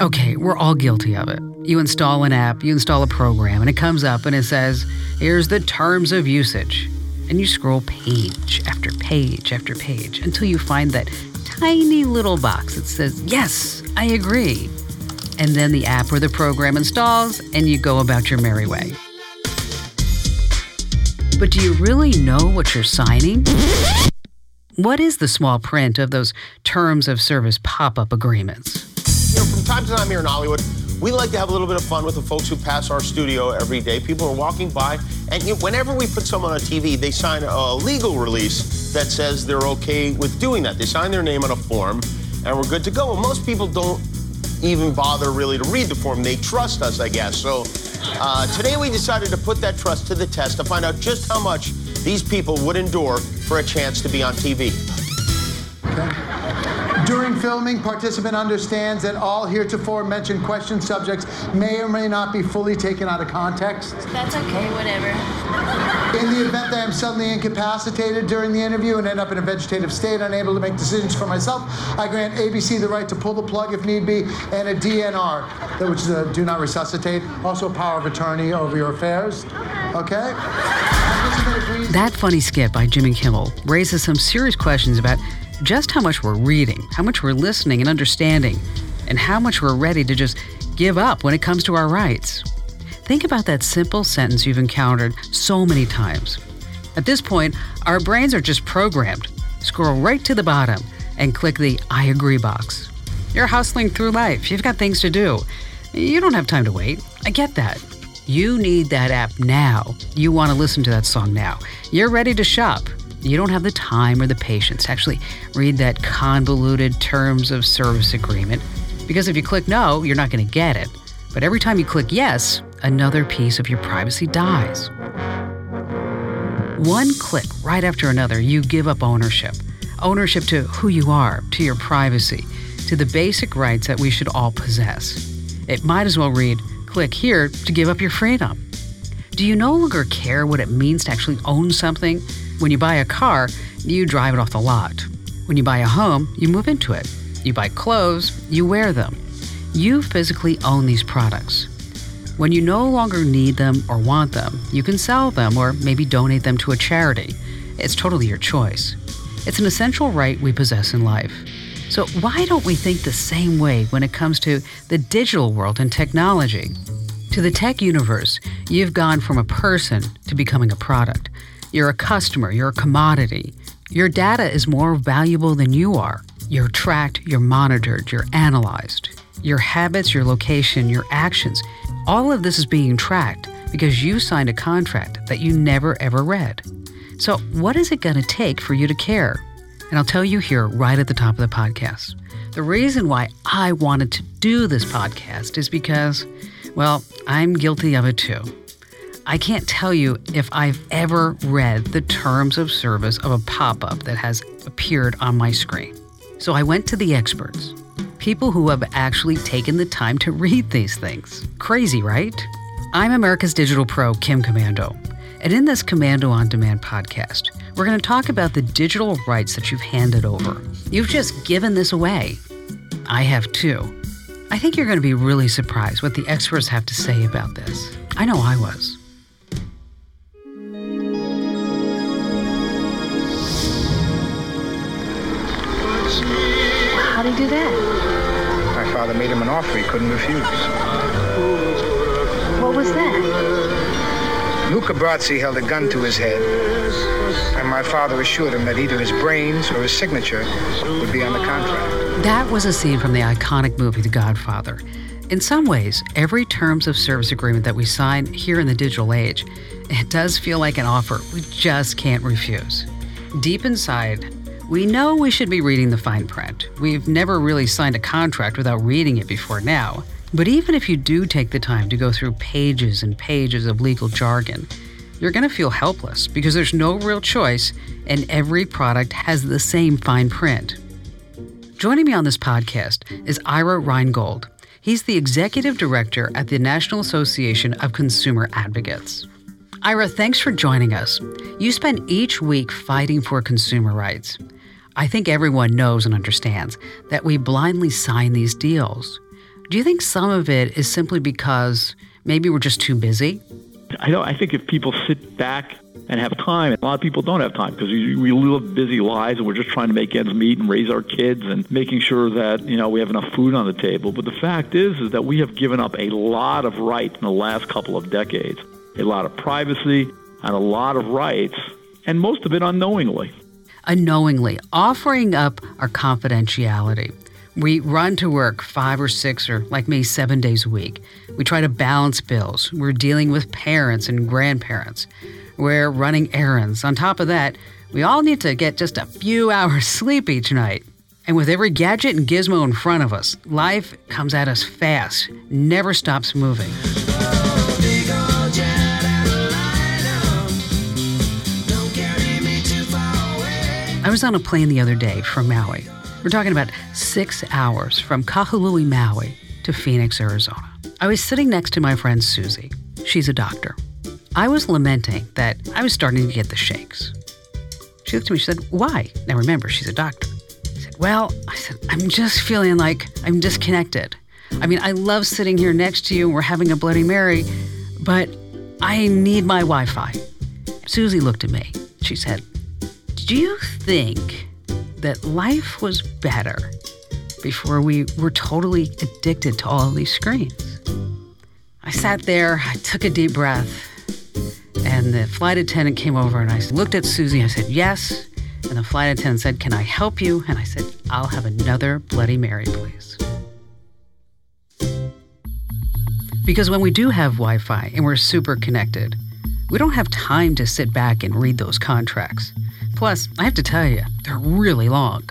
Okay, we're all guilty of it. You install an app, you install a program, and it comes up and it says, Here's the terms of usage. And you scroll page after page after page until you find that tiny little box that says, Yes, I agree. And then the app or the program installs, and you go about your merry way. But do you really know what you're signing? What is the small print of those terms of service pop up agreements? Time to time here in Hollywood, we like to have a little bit of fun with the folks who pass our studio every day. People are walking by, and you whenever we put someone on TV, they sign a legal release that says they're okay with doing that. They sign their name on a form, and we're good to go. And most people don't even bother really to read the form. They trust us, I guess. So uh, today we decided to put that trust to the test to find out just how much these people would endure for a chance to be on TV. During filming, participant understands that all heretofore mentioned question subjects may or may not be fully taken out of context. That's okay, whatever. In the event that I'm suddenly incapacitated during the interview and end up in a vegetative state, unable to make decisions for myself, I grant ABC the right to pull the plug if need be, and a DNR, which is a do not resuscitate, also a power of attorney over your affairs. Okay? That funny skit by Jimmy Kimmel raises some serious questions about just how much we're reading, how much we're listening and understanding, and how much we're ready to just give up when it comes to our rights. Think about that simple sentence you've encountered so many times. At this point, our brains are just programmed. Scroll right to the bottom and click the I agree box. You're hustling through life, you've got things to do. You don't have time to wait. I get that. You need that app now. You want to listen to that song now. You're ready to shop you don't have the time or the patience to actually read that convoluted terms of service agreement because if you click no, you're not going to get it. But every time you click yes, another piece of your privacy dies. One click right after another, you give up ownership. Ownership to who you are, to your privacy, to the basic rights that we should all possess. It might as well read, click here to give up your freedom. Do you no longer care what it means to actually own something? When you buy a car, you drive it off the lot. When you buy a home, you move into it. You buy clothes, you wear them. You physically own these products. When you no longer need them or want them, you can sell them or maybe donate them to a charity. It's totally your choice. It's an essential right we possess in life. So, why don't we think the same way when it comes to the digital world and technology? To the tech universe, you've gone from a person to becoming a product. You're a customer, you're a commodity. Your data is more valuable than you are. You're tracked, you're monitored, you're analyzed. Your habits, your location, your actions, all of this is being tracked because you signed a contract that you never ever read. So, what is it going to take for you to care? And I'll tell you here right at the top of the podcast. The reason why I wanted to do this podcast is because well, I'm guilty of it too. I can't tell you if I've ever read the terms of service of a pop up that has appeared on my screen. So I went to the experts, people who have actually taken the time to read these things. Crazy, right? I'm America's Digital Pro, Kim Komando. And in this Komando on Demand podcast, we're going to talk about the digital rights that you've handed over. You've just given this away. I have too. I think you're going to be really surprised what the experts have to say about this. I know I was. How'd he do that? My father made him an offer he couldn't refuse. What was that? Luca Brasi held a gun to his head, and my father assured him that either his brains or his signature would be on the contract. That was a scene from the iconic movie The Godfather. In some ways, every terms of service agreement that we sign here in the digital age, it does feel like an offer we just can't refuse. Deep inside, we know we should be reading the fine print. We've never really signed a contract without reading it before now. But even if you do take the time to go through pages and pages of legal jargon, you're going to feel helpless because there's no real choice and every product has the same fine print. Joining me on this podcast is Ira Rheingold. He's the executive director at the National Association of Consumer Advocates. Ira, thanks for joining us. You spend each week fighting for consumer rights. I think everyone knows and understands that we blindly sign these deals. Do you think some of it is simply because maybe we're just too busy? I don't. I think if people sit back and have time, a lot of people don't have time because we, we live busy lives and we're just trying to make ends meet and raise our kids and making sure that you know we have enough food on the table. But the fact is, is that we have given up a lot of rights in the last couple of decades, a lot of privacy and a lot of rights, and most of it unknowingly. Unknowingly offering up our confidentiality. We run to work five or six or, like me, seven days a week. We try to balance bills. We're dealing with parents and grandparents. We're running errands. On top of that, we all need to get just a few hours sleep each night. And with every gadget and gizmo in front of us, life comes at us fast, never stops moving. I was on a plane the other day from Maui. We're talking about six hours from Kahului, Maui to Phoenix, Arizona. I was sitting next to my friend Susie. She's a doctor. I was lamenting that I was starting to get the shakes. She looked at me, she said, Why? Now remember, she's a doctor. I said, Well, I said, I'm just feeling like I'm disconnected. I mean, I love sitting here next to you and we're having a Bloody Mary, but I need my Wi Fi. Susie looked at me. She said, Do you think that life was better before we were totally addicted to all these screens? I sat there, I took a deep breath, and the flight attendant came over and I looked at Susie. I said, Yes. And the flight attendant said, Can I help you? And I said, I'll have another Bloody Mary, please. Because when we do have Wi Fi and we're super connected, we don't have time to sit back and read those contracts. Plus, I have to tell you, they're really long.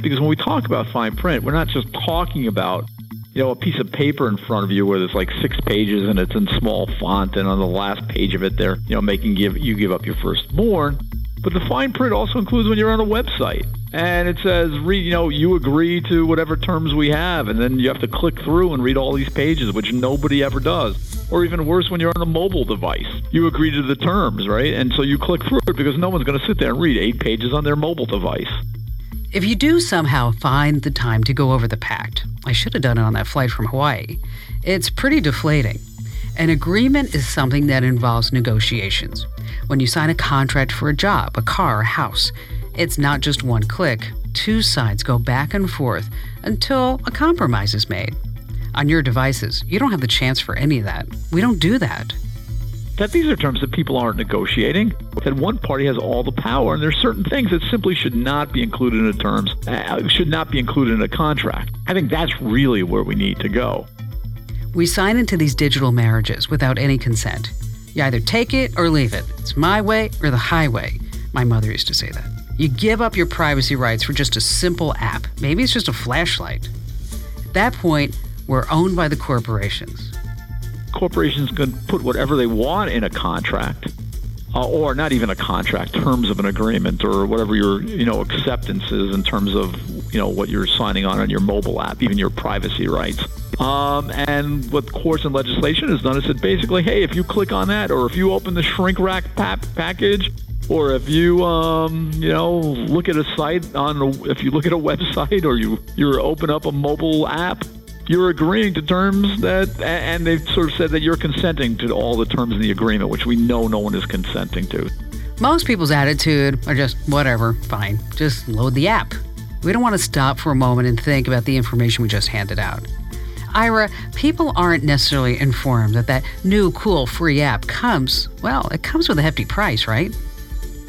Because when we talk about fine print, we're not just talking about you know, a piece of paper in front of you where there's like six pages and it's in small font, and on the last page of it, they're you know making give you give up your firstborn. But the fine print also includes when you're on a website and it says, read, you know, you agree to whatever terms we have, and then you have to click through and read all these pages, which nobody ever does. Or even worse, when you're on a mobile device, you agree to the terms, right? And so you click through it because no one's going to sit there and read eight pages on their mobile device. If you do somehow find the time to go over the pact, I should have done it on that flight from Hawaii, it's pretty deflating. An agreement is something that involves negotiations. When you sign a contract for a job, a car, a house, it's not just one click. Two sides go back and forth until a compromise is made. On your devices, you don't have the chance for any of that. We don't do that. That these are terms that people aren't negotiating. That one party has all the power, and there's certain things that simply should not be included in the terms, uh, should not be included in a contract. I think that's really where we need to go. We sign into these digital marriages without any consent. You either take it or leave it. It's my way or the highway. My mother used to say that. You give up your privacy rights for just a simple app. Maybe it's just a flashlight. At that point, we're owned by the corporations. Corporations can put whatever they want in a contract, uh, or not even a contract, terms of an agreement, or whatever your you know acceptance is in terms of you know what you're signing on on your mobile app, even your privacy rights. Um, and what courts and legislation has done is said basically, hey, if you click on that, or if you open the shrink wrap package, or if you um, you know look at a site on a, if you look at a website or you you open up a mobile app you're agreeing to terms that and they've sort of said that you're consenting to all the terms in the agreement which we know no one is consenting to. Most people's attitude are just whatever fine. Just load the app. We don't want to stop for a moment and think about the information we just handed out Ira, people aren't necessarily informed that that new cool free app comes, well, it comes with a hefty price, right?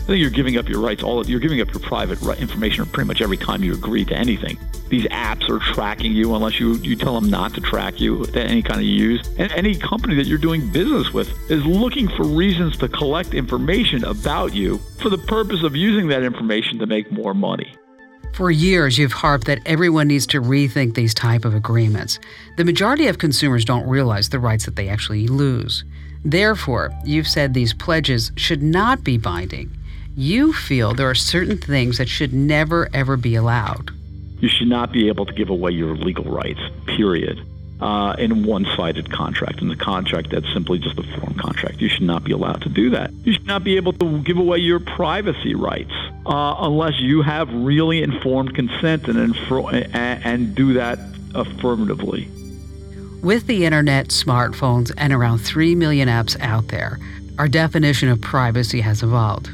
I think you're giving up your rights. All you're giving up your private information pretty much every time you agree to anything. These apps are tracking you unless you, you tell them not to track you. Any kind of use, and any company that you're doing business with is looking for reasons to collect information about you for the purpose of using that information to make more money. For years, you've harped that everyone needs to rethink these type of agreements. The majority of consumers don't realize the rights that they actually lose. Therefore, you've said these pledges should not be binding you feel there are certain things that should never, ever be allowed. You should not be able to give away your legal rights, period, uh, in a one sided contract. In a contract that's simply just a form contract, you should not be allowed to do that. You should not be able to give away your privacy rights uh, unless you have really informed consent and, info- and do that affirmatively. With the internet, smartphones, and around 3 million apps out there, our definition of privacy has evolved.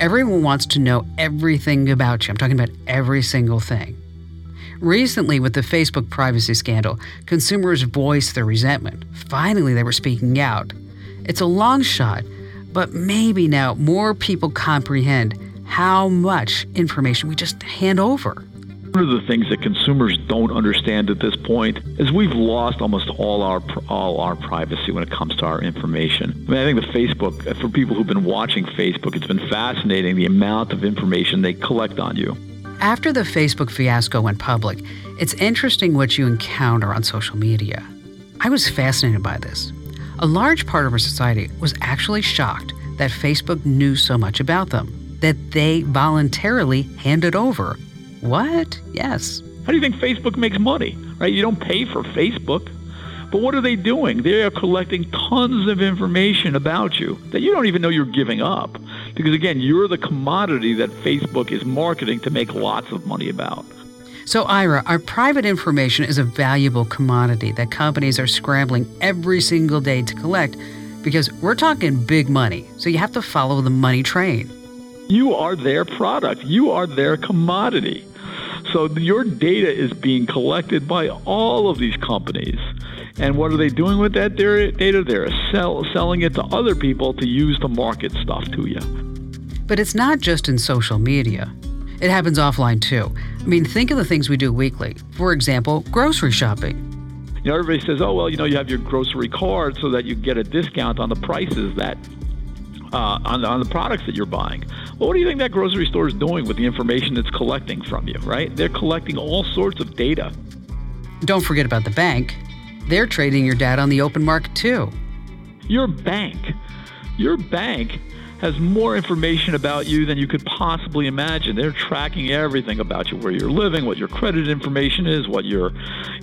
Everyone wants to know everything about you. I'm talking about every single thing. Recently, with the Facebook privacy scandal, consumers voiced their resentment. Finally, they were speaking out. It's a long shot, but maybe now more people comprehend how much information we just hand over. One of the things that consumers don't understand at this point is we've lost almost all our all our privacy when it comes to our information. I mean, I think the Facebook for people who've been watching Facebook, it's been fascinating the amount of information they collect on you. After the Facebook fiasco went public, it's interesting what you encounter on social media. I was fascinated by this. A large part of our society was actually shocked that Facebook knew so much about them, that they voluntarily handed over. What? Yes. How do you think Facebook makes money? Right? You don't pay for Facebook. But what are they doing? They are collecting tons of information about you that you don't even know you're giving up. Because again, you're the commodity that Facebook is marketing to make lots of money about. So, Ira, our private information is a valuable commodity that companies are scrambling every single day to collect because we're talking big money. So, you have to follow the money train. You are their product, you are their commodity. So, your data is being collected by all of these companies. And what are they doing with that data? They're sell, selling it to other people to use to market stuff to you. But it's not just in social media. It happens offline too. I mean, think of the things we do weekly. For example, grocery shopping. You know, everybody says, "Oh, well, you know, you have your grocery card so that you get a discount on the prices that uh, on, on the products that you're buying." Well, what do you think that grocery store is doing with the information it's collecting from you? Right? They're collecting all sorts of data. Don't forget about the bank. They're trading your data on the open market too. Your bank, your bank has more information about you than you could possibly imagine. They're tracking everything about you, where you're living, what your credit information is, what your,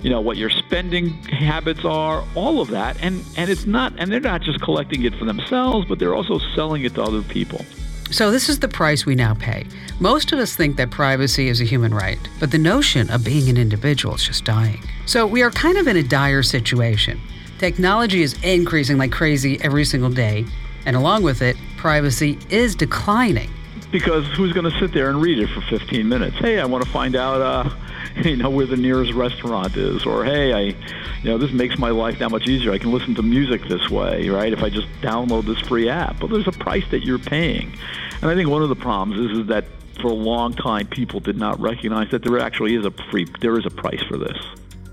you know, what your spending habits are, all of that. And and it's not and they're not just collecting it for themselves, but they're also selling it to other people. So, this is the price we now pay. Most of us think that privacy is a human right, but the notion of being an individual is just dying. So, we are kind of in a dire situation. Technology is increasing like crazy every single day, and along with it, privacy is declining. Because who's going to sit there and read it for 15 minutes? Hey, I want to find out, uh, you know, where the nearest restaurant is, or hey, I, you know, this makes my life that much easier. I can listen to music this way, right? If I just download this free app. But there's a price that you're paying. And I think one of the problems is, is that for a long time people did not recognize that there actually is a free there is a price for this.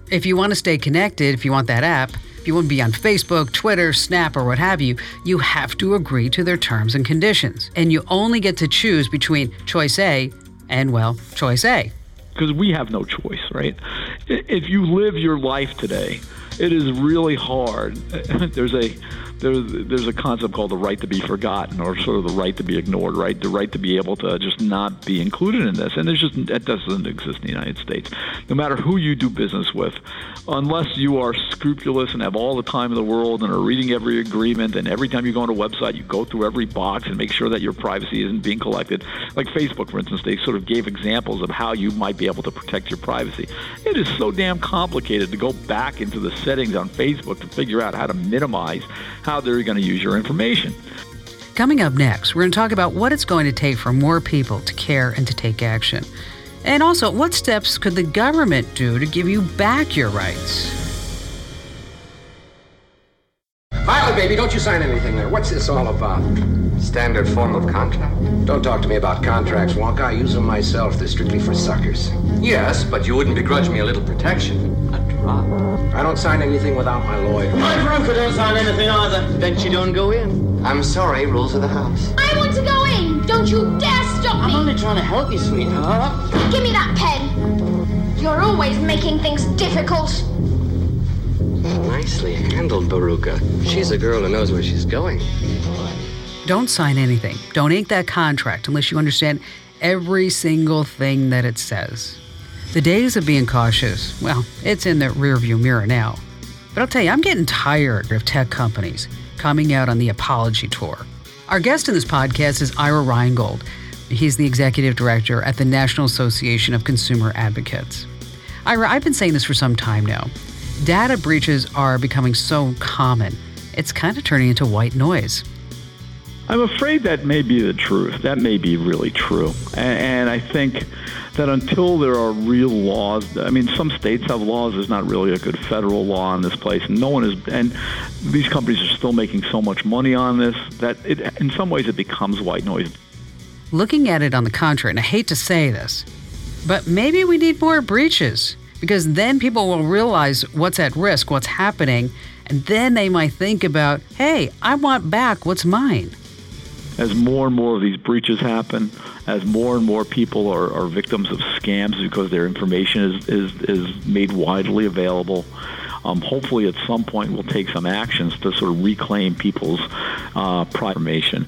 If you want to stay connected, if you want that app, if you want to be on Facebook, Twitter, Snap, or what have you, you have to agree to their terms and conditions. And you only get to choose between choice A and, well, choice A. Because we have no choice, right? If you live your life today, it is really hard. There's a there's there's a concept called the right to be forgotten or sort of the right to be ignored, right? The right to be able to just not be included in this. And there's just that doesn't exist in the United States. No matter who you do business with, unless you are scrupulous and have all the time in the world and are reading every agreement and every time you go on a website you go through every box and make sure that your privacy isn't being collected. Like Facebook, for instance, they sort of gave examples of how you might be able to protect your privacy. It is so damn complicated to go back into the settings on Facebook to figure out how to minimize how they're going to use your information. Coming up next, we're going to talk about what it's going to take for more people to care and to take action. And also, what steps could the government do to give you back your rights? Violet, baby, don't you sign anything there. What's this all about? Standard form of contract. Don't talk to me about contracts, Wonka. I use them myself. They're strictly for suckers. Yes, but you wouldn't begrudge me a little protection. A drop. I don't sign anything without my lawyer. My broker don't sign anything either. Then she don't go in. I'm sorry, rules of the house. I want to go in. Don't you dare stop me. I'm only trying to help you, sweetheart. Give me that pen. You're always making things difficult. Nicely handled, Veruca. She's a girl who knows where she's going. Don't sign anything. Don't ink that contract unless you understand every single thing that it says. The days of being cautious, well, it's in the rearview mirror now. But I'll tell you, I'm getting tired of tech companies coming out on the apology tour. Our guest in this podcast is Ira Rheingold. He's the executive director at the National Association of Consumer Advocates. Ira, I've been saying this for some time now. Data breaches are becoming so common, it's kind of turning into white noise. I'm afraid that may be the truth. That may be really true. And, and, I think that until there are real laws, I mean, some states have laws. There's not really a good federal law in this place. And no one is, and these companies are still making so much money on this that it, in some ways it becomes white noise. Looking at it on the contrary, and I hate to say this, but maybe we need more breaches because then people will realize what's at risk, what's happening, and then they might think about, hey, I want back what's mine as more and more of these breaches happen, as more and more people are, are victims of scams because their information is, is, is made widely available, um, hopefully at some point we'll take some actions to sort of reclaim people's uh, private information.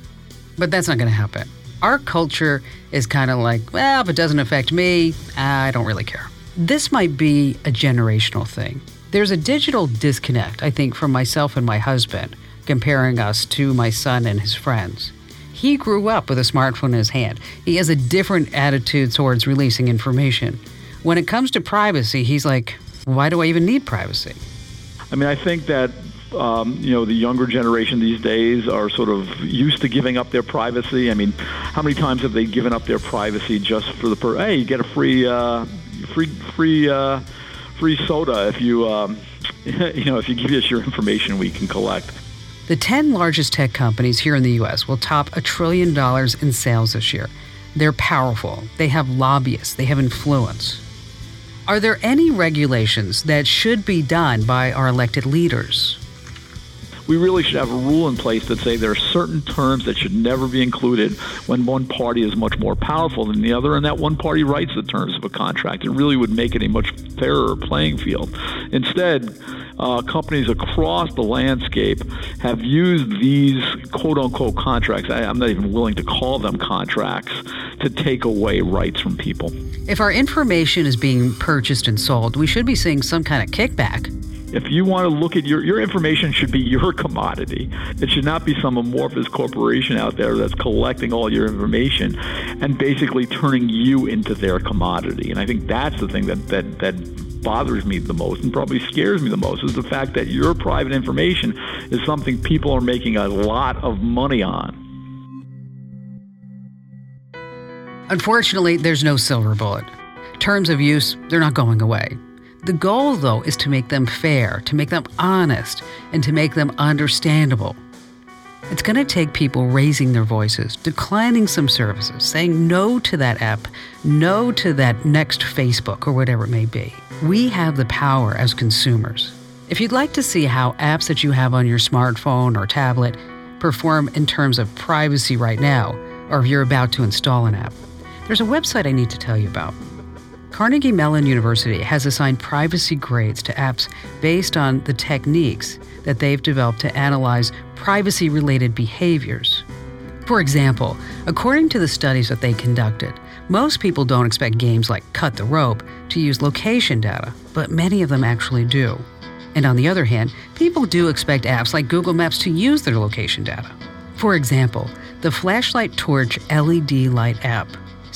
But that's not going to happen. Our culture is kind of like, well, if it doesn't affect me, I don't really care. This might be a generational thing. There's a digital disconnect, I think, from myself and my husband, comparing us to my son and his friends. He grew up with a smartphone in his hand. He has a different attitude towards releasing information. When it comes to privacy, he's like, why do I even need privacy? I mean, I think that um, you know the younger generation these days are sort of used to giving up their privacy. I mean, how many times have they given up their privacy just for the per? Hey, you get a free, uh, free, free, uh, free soda if you, um, you know, if you give us your information, we can collect. The 10 largest tech companies here in the US will top a trillion dollars in sales this year. They're powerful, they have lobbyists, they have influence. Are there any regulations that should be done by our elected leaders? We really should have a rule in place that say there are certain terms that should never be included when one party is much more powerful than the other, and that one party writes the terms of a contract. It really would make it a much fairer playing field. Instead, uh, companies across the landscape have used these quote unquote contracts, I, I'm not even willing to call them contracts, to take away rights from people. If our information is being purchased and sold, we should be seeing some kind of kickback. If you want to look at your your information should be your commodity. It should not be some amorphous corporation out there that's collecting all your information and basically turning you into their commodity. And I think that's the thing that that that bothers me the most and probably scares me the most is the fact that your private information is something people are making a lot of money on. Unfortunately, there's no silver bullet. Terms of use, they're not going away. The goal, though, is to make them fair, to make them honest, and to make them understandable. It's going to take people raising their voices, declining some services, saying no to that app, no to that next Facebook or whatever it may be. We have the power as consumers. If you'd like to see how apps that you have on your smartphone or tablet perform in terms of privacy right now, or if you're about to install an app, there's a website I need to tell you about. Carnegie Mellon University has assigned privacy grades to apps based on the techniques that they've developed to analyze privacy related behaviors. For example, according to the studies that they conducted, most people don't expect games like Cut the Rope to use location data, but many of them actually do. And on the other hand, people do expect apps like Google Maps to use their location data. For example, the Flashlight Torch LED light app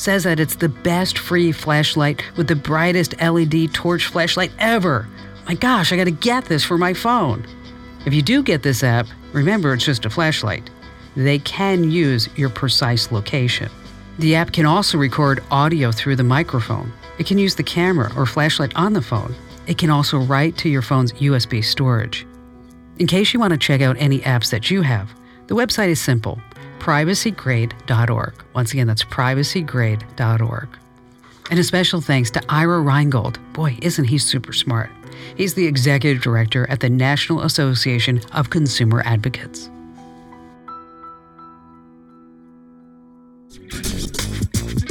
says that it's the best free flashlight with the brightest LED torch flashlight ever. My gosh, I gotta get this for my phone. If you do get this app, remember it's just a flashlight. They can use your precise location. The app can also record audio through the microphone. It can use the camera or flashlight on the phone. It can also write to your phone's USB storage. In case you want to check out any apps that you have, the website is simple privacygrade.org. Once again, that's privacygrade.org. And a special thanks to Ira Rheingold. Boy, isn't he super smart? He's the executive director at the National Association of Consumer Advocates.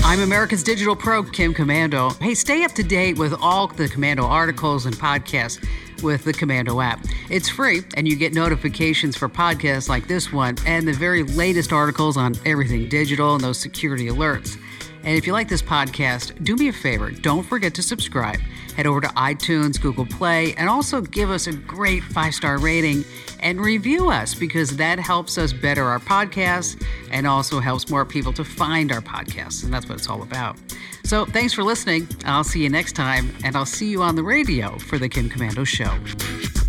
I'm America's Digital Pro, Kim Komando. Hey, stay up to date with all the Komando articles and podcasts with the Komando app. It's free, and you get notifications for podcasts like this one and the very latest articles on everything digital and those security alerts. And if you like this podcast, do me a favor. Don't forget to subscribe. Head over to iTunes, Google Play, and also give us a great five star rating and review us because that helps us better our podcasts and also helps more people to find our podcasts. And that's what it's all about. So thanks for listening. I'll see you next time, and I'll see you on the radio for the Kim Komando Show.